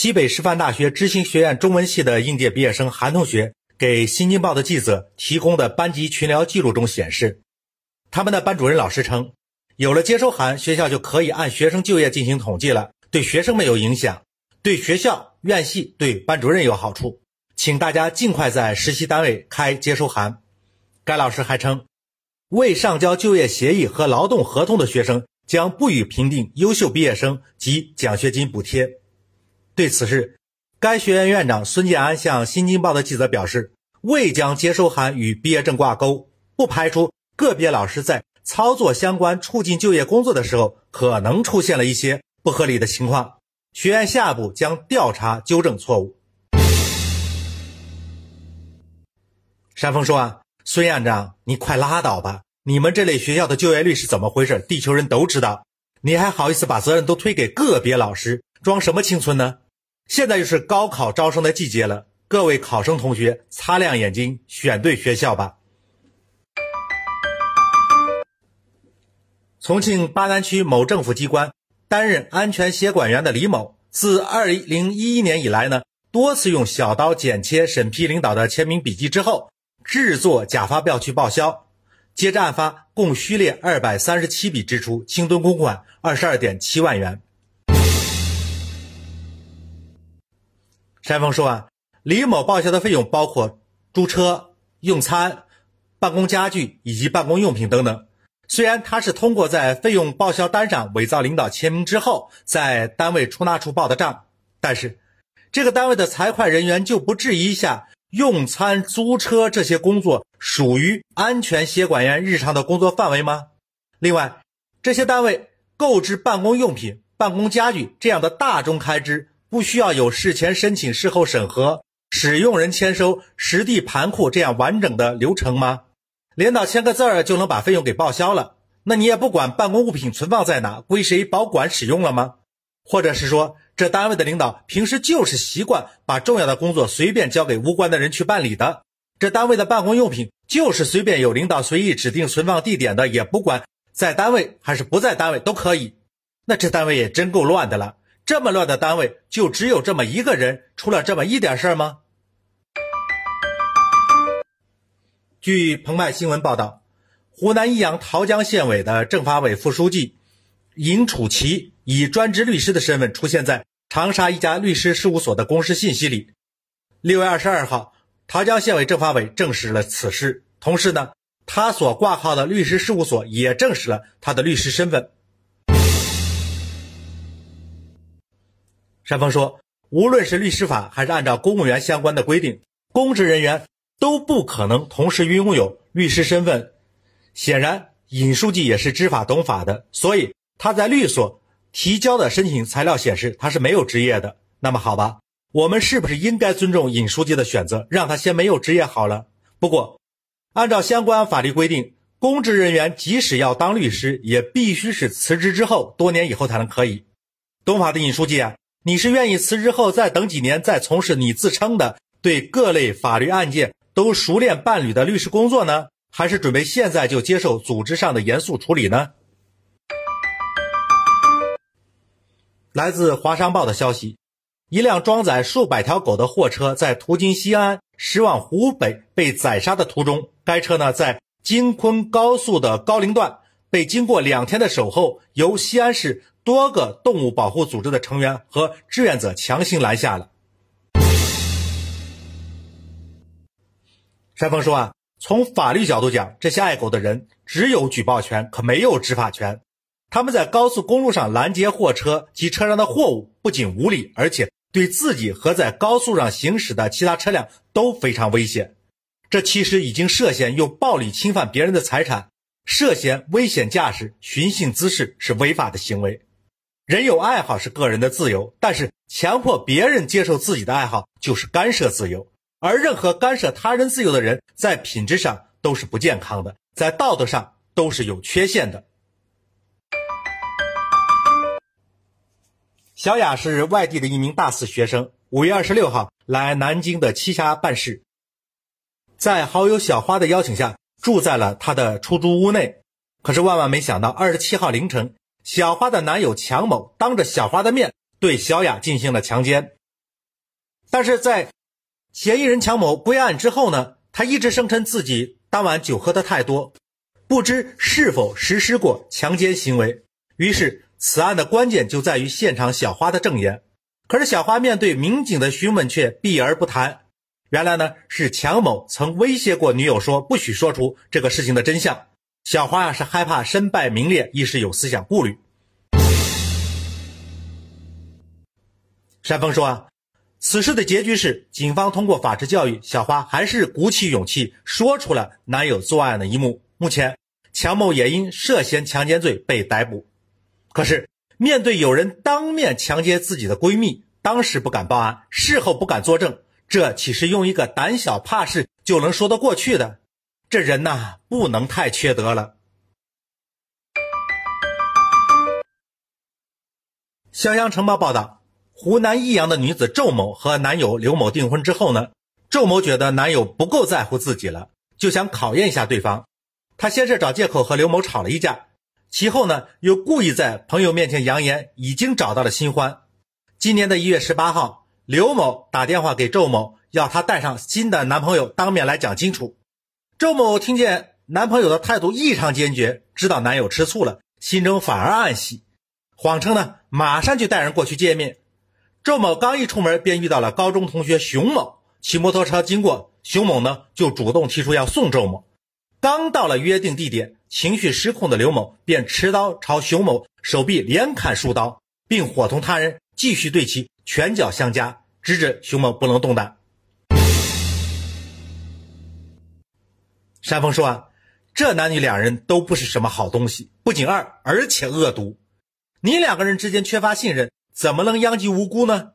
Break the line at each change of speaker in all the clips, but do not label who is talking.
西北师范大学知行学院中文系的应届毕业生韩同学给《新京报》的记者提供的班级群聊记录中显示，他们的班主任老师称，有了接收函，学校就可以按学生就业进行统计了，对学生没有影响，对学校、院系、对班主任有好处，请大家尽快在实习单位开接收函。该老师还称，未上交就业协议和劳动合同的学生将不予评定优秀毕业生及奖学金补贴。对此事，该学院院长孙建安向《新京报》的记者表示，未将接收函与毕业证挂钩，不排除个别老师在操作相关促进就业工作的时候，可能出现了一些不合理的情况。学院下一步将调查纠正错误。山峰说：“啊，孙院长，你快拉倒吧！你们这类学校的就业率是怎么回事？地球人都知道，你还好意思把责任都推给个别老师，装什么青春呢？”现在又是高考招生的季节了，各位考生同学，擦亮眼睛，选对学校吧。重庆巴南区某政府机关担任安全协管员的李某，自二零一一年以来呢，多次用小刀剪切审批领导的签名笔迹之后，制作假发票去报销。接着案发，共虚列二百三十七笔支出，清蹲公款二十二点七万元。山峰说啊，李某报销的费用包括租车、用餐、办公家具以及办公用品等等。虽然他是通过在费用报销单上伪造领导签名之后，在单位出纳处报的账，但是这个单位的财会人员就不质疑一下，用餐、租车这些工作属于安全协管员日常的工作范围吗？另外，这些单位购置办公用品、办公家具这样的大宗开支。不需要有事前申请、事后审核、使用人签收、实地盘库这样完整的流程吗？领导签个字儿就能把费用给报销了？那你也不管办公物品存放在哪、归谁保管使用了吗？或者是说，这单位的领导平时就是习惯把重要的工作随便交给无关的人去办理的？这单位的办公用品就是随便有领导随意指定存放地点的，也不管在单位还是不在单位都可以？那这单位也真够乱的了。这么乱的单位，就只有这么一个人，出了这么一点事儿吗？据澎湃新闻报道，湖南益阳桃江县委的政法委副书记尹楚奇以专职律师的身份出现在长沙一家律师事务所的公示信息里。六月二十二号，桃江县委政法委证实了此事，同时呢，他所挂号的律师事务所也证实了他的律师身份。山峰说：“无论是律师法，还是按照公务员相关的规定，公职人员都不可能同时拥有律师身份。显然，尹书记也是知法懂法的，所以他在律所提交的申请材料显示他是没有职业的。那么好吧，我们是不是应该尊重尹书记的选择，让他先没有职业好了？不过，按照相关法律规定，公职人员即使要当律师，也必须是辞职之后多年以后才能可以。懂法的尹书记啊！”你是愿意辞职后再等几年，再从事你自称的对各类法律案件都熟练办理的律师工作呢，还是准备现在就接受组织上的严肃处理呢？来自华商报的消息，一辆装载数百条狗的货车在途经西安驶往湖北被宰杀的途中，该车呢在京昆高速的高陵段被经过两天的守候，由西安市。多个动物保护组织的成员和志愿者强行拦下了。山峰说啊，从法律角度讲，这些爱狗的人只有举报权，可没有执法权。他们在高速公路上拦截货车及车上的货物，不仅无理，而且对自己和在高速上行驶的其他车辆都非常危险。这其实已经涉嫌用暴力侵犯别人的财产，涉嫌危险驾驶、寻衅滋事，是违法的行为。人有爱好是个人的自由，但是强迫别人接受自己的爱好就是干涉自由，而任何干涉他人自由的人，在品质上都是不健康的，在道德上都是有缺陷的。小雅是外地的一名大四学生，五月二十六号来南京的栖霞办事，在好友小花的邀请下，住在了他的出租屋内，可是万万没想到，二十七号凌晨。小花的男友强某当着小花的面对小雅进行了强奸，但是在嫌疑人强某归案之后呢，他一直声称自己当晚酒喝的太多，不知是否实施过强奸行为。于是，此案的关键就在于现场小花的证言。可是，小花面对民警的询问却避而不谈。原来呢，是强某曾威胁过女友说不许说出这个事情的真相。小花啊，是害怕身败名裂，一时有思想顾虑。山峰说啊。此事的结局是，警方通过法制教育，小花还是鼓起勇气说出了男友作案的一幕。目前，强某也因涉嫌强奸罪被逮捕。可是，面对有人当面强奸自己的闺蜜，当时不敢报案，事后不敢作证，这岂是用一个胆小怕事就能说得过去的？这人呐，不能太缺德了。襄阳晨报报道。湖南益阳的女子周某和男友刘某订婚之后呢，周某觉得男友不够在乎自己了，就想考验一下对方。她先是找借口和刘某吵了一架，其后呢又故意在朋友面前扬言已经找到了新欢。今年的一月十八号，刘某打电话给周某，要她带上新的男朋友当面来讲清楚。周某听见男朋友的态度异常坚决，知道男友吃醋了，心中反而暗喜，谎称呢马上就带人过去见面。周某刚一出门，便遇到了高中同学熊某骑摩托车经过，熊某呢就主动提出要送周某。刚到了约定地点，情绪失控的刘某便持刀朝熊某手臂连砍数刀，并伙同他人继续对其拳脚相加，直至熊某不能动弹。山峰说啊，这男女两人都不是什么好东西，不仅二，而且恶毒。你两个人之间缺乏信任。怎么能殃及无辜呢？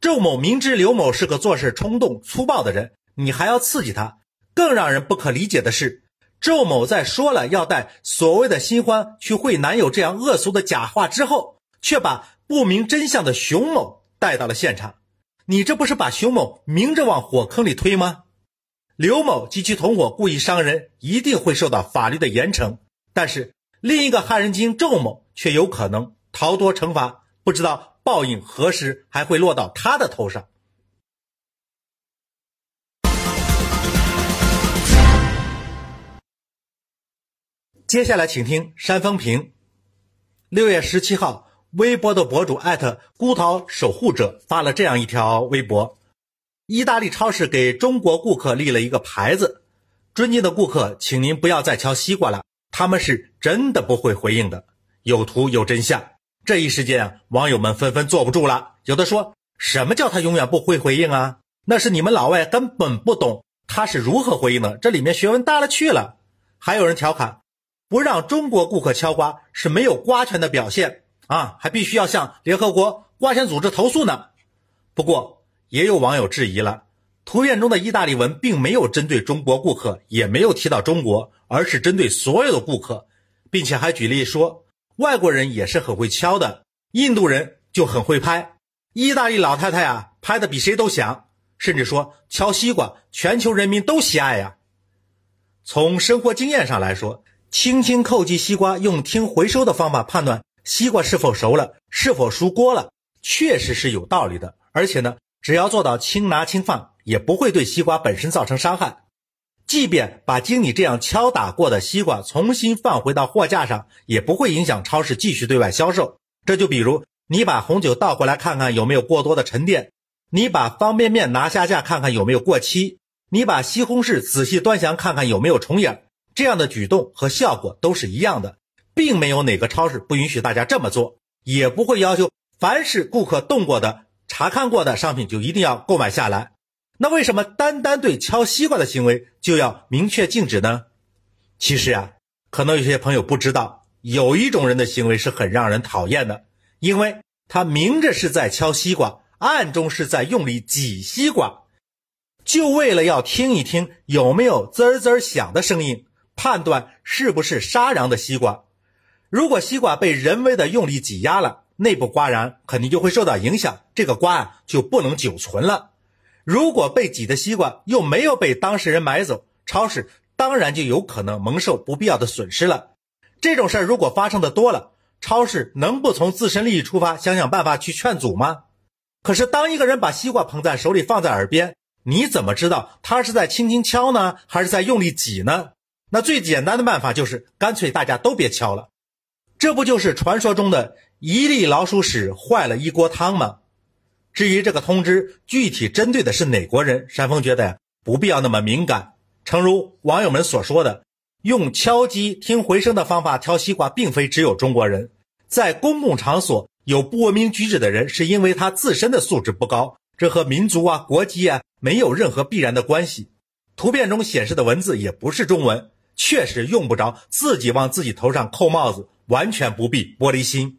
周某明知刘某是个做事冲动粗暴的人，你还要刺激他。更让人不可理解的是，周某在说了要带所谓的新欢去会男友这样恶俗的假话之后，却把不明真相的熊某带到了现场。你这不是把熊某明着往火坑里推吗？刘某及其同伙故意伤人，一定会受到法律的严惩。但是另一个害人精周某却有可能逃脱惩罚，不知道。报应何时还会落到他的头上？接下来，请听山峰评。六月十七号，微博的博主艾特孤岛守护者发了这样一条微博：意大利超市给中国顾客立了一个牌子，尊敬的顾客，请您不要再敲西瓜了，他们是真的不会回应的。有图有真相。这一时间啊，网友们纷纷坐不住了。有的说什么叫他永远不会回应啊？那是你们老外根本不懂他是如何回应的，这里面学问大了去了。还有人调侃，不让中国顾客敲瓜是没有瓜权的表现啊，还必须要向联合国瓜权组织投诉呢。不过也有网友质疑了，图片中的意大利文并没有针对中国顾客，也没有提到中国，而是针对所有的顾客，并且还举例说。外国人也是很会敲的，印度人就很会拍，意大利老太太啊拍的比谁都响，甚至说敲西瓜，全球人民都喜爱呀。从生活经验上来说，轻轻叩击西瓜，用听回收的方法判断西瓜是否熟了，是否熟锅了，确实是有道理的。而且呢，只要做到轻拿轻放，也不会对西瓜本身造成伤害。即便把经你这样敲打过的西瓜重新放回到货架上，也不会影响超市继续对外销售。这就比如你把红酒倒过来看看有没有过多的沉淀，你把方便面拿下架看看有没有过期，你把西红柿仔细端详看看有没有虫眼，这样的举动和效果都是一样的，并没有哪个超市不允许大家这么做，也不会要求凡是顾客动过的、查看过的商品就一定要购买下来。那为什么单单对敲西瓜的行为就要明确禁止呢？其实呀，可能有些朋友不知道，有一种人的行为是很让人讨厌的，因为他明着是在敲西瓜，暗中是在用力挤西瓜，就为了要听一听有没有滋儿滋儿响的声音，判断是不是沙瓤的西瓜。如果西瓜被人为的用力挤压了，内部瓜瓤肯定就会受到影响，这个瓜啊就不能久存了。如果被挤的西瓜又没有被当事人买走，超市当然就有可能蒙受不必要的损失了。这种事儿如果发生的多了，超市能不从自身利益出发想想办法去劝阻吗？可是当一个人把西瓜捧在手里放在耳边，你怎么知道他是在轻轻敲呢，还是在用力挤呢？那最简单的办法就是干脆大家都别敲了，这不就是传说中的一粒老鼠屎坏了一锅汤吗？至于这个通知具体针对的是哪国人，山峰觉得呀，不必要那么敏感。诚如网友们所说的，用敲击听回声的方法挑西瓜，并非只有中国人。在公共场所有不文明举止的人，是因为他自身的素质不高，这和民族啊、国籍啊没有任何必然的关系。图片中显示的文字也不是中文，确实用不着自己往自己头上扣帽子，完全不必玻璃心。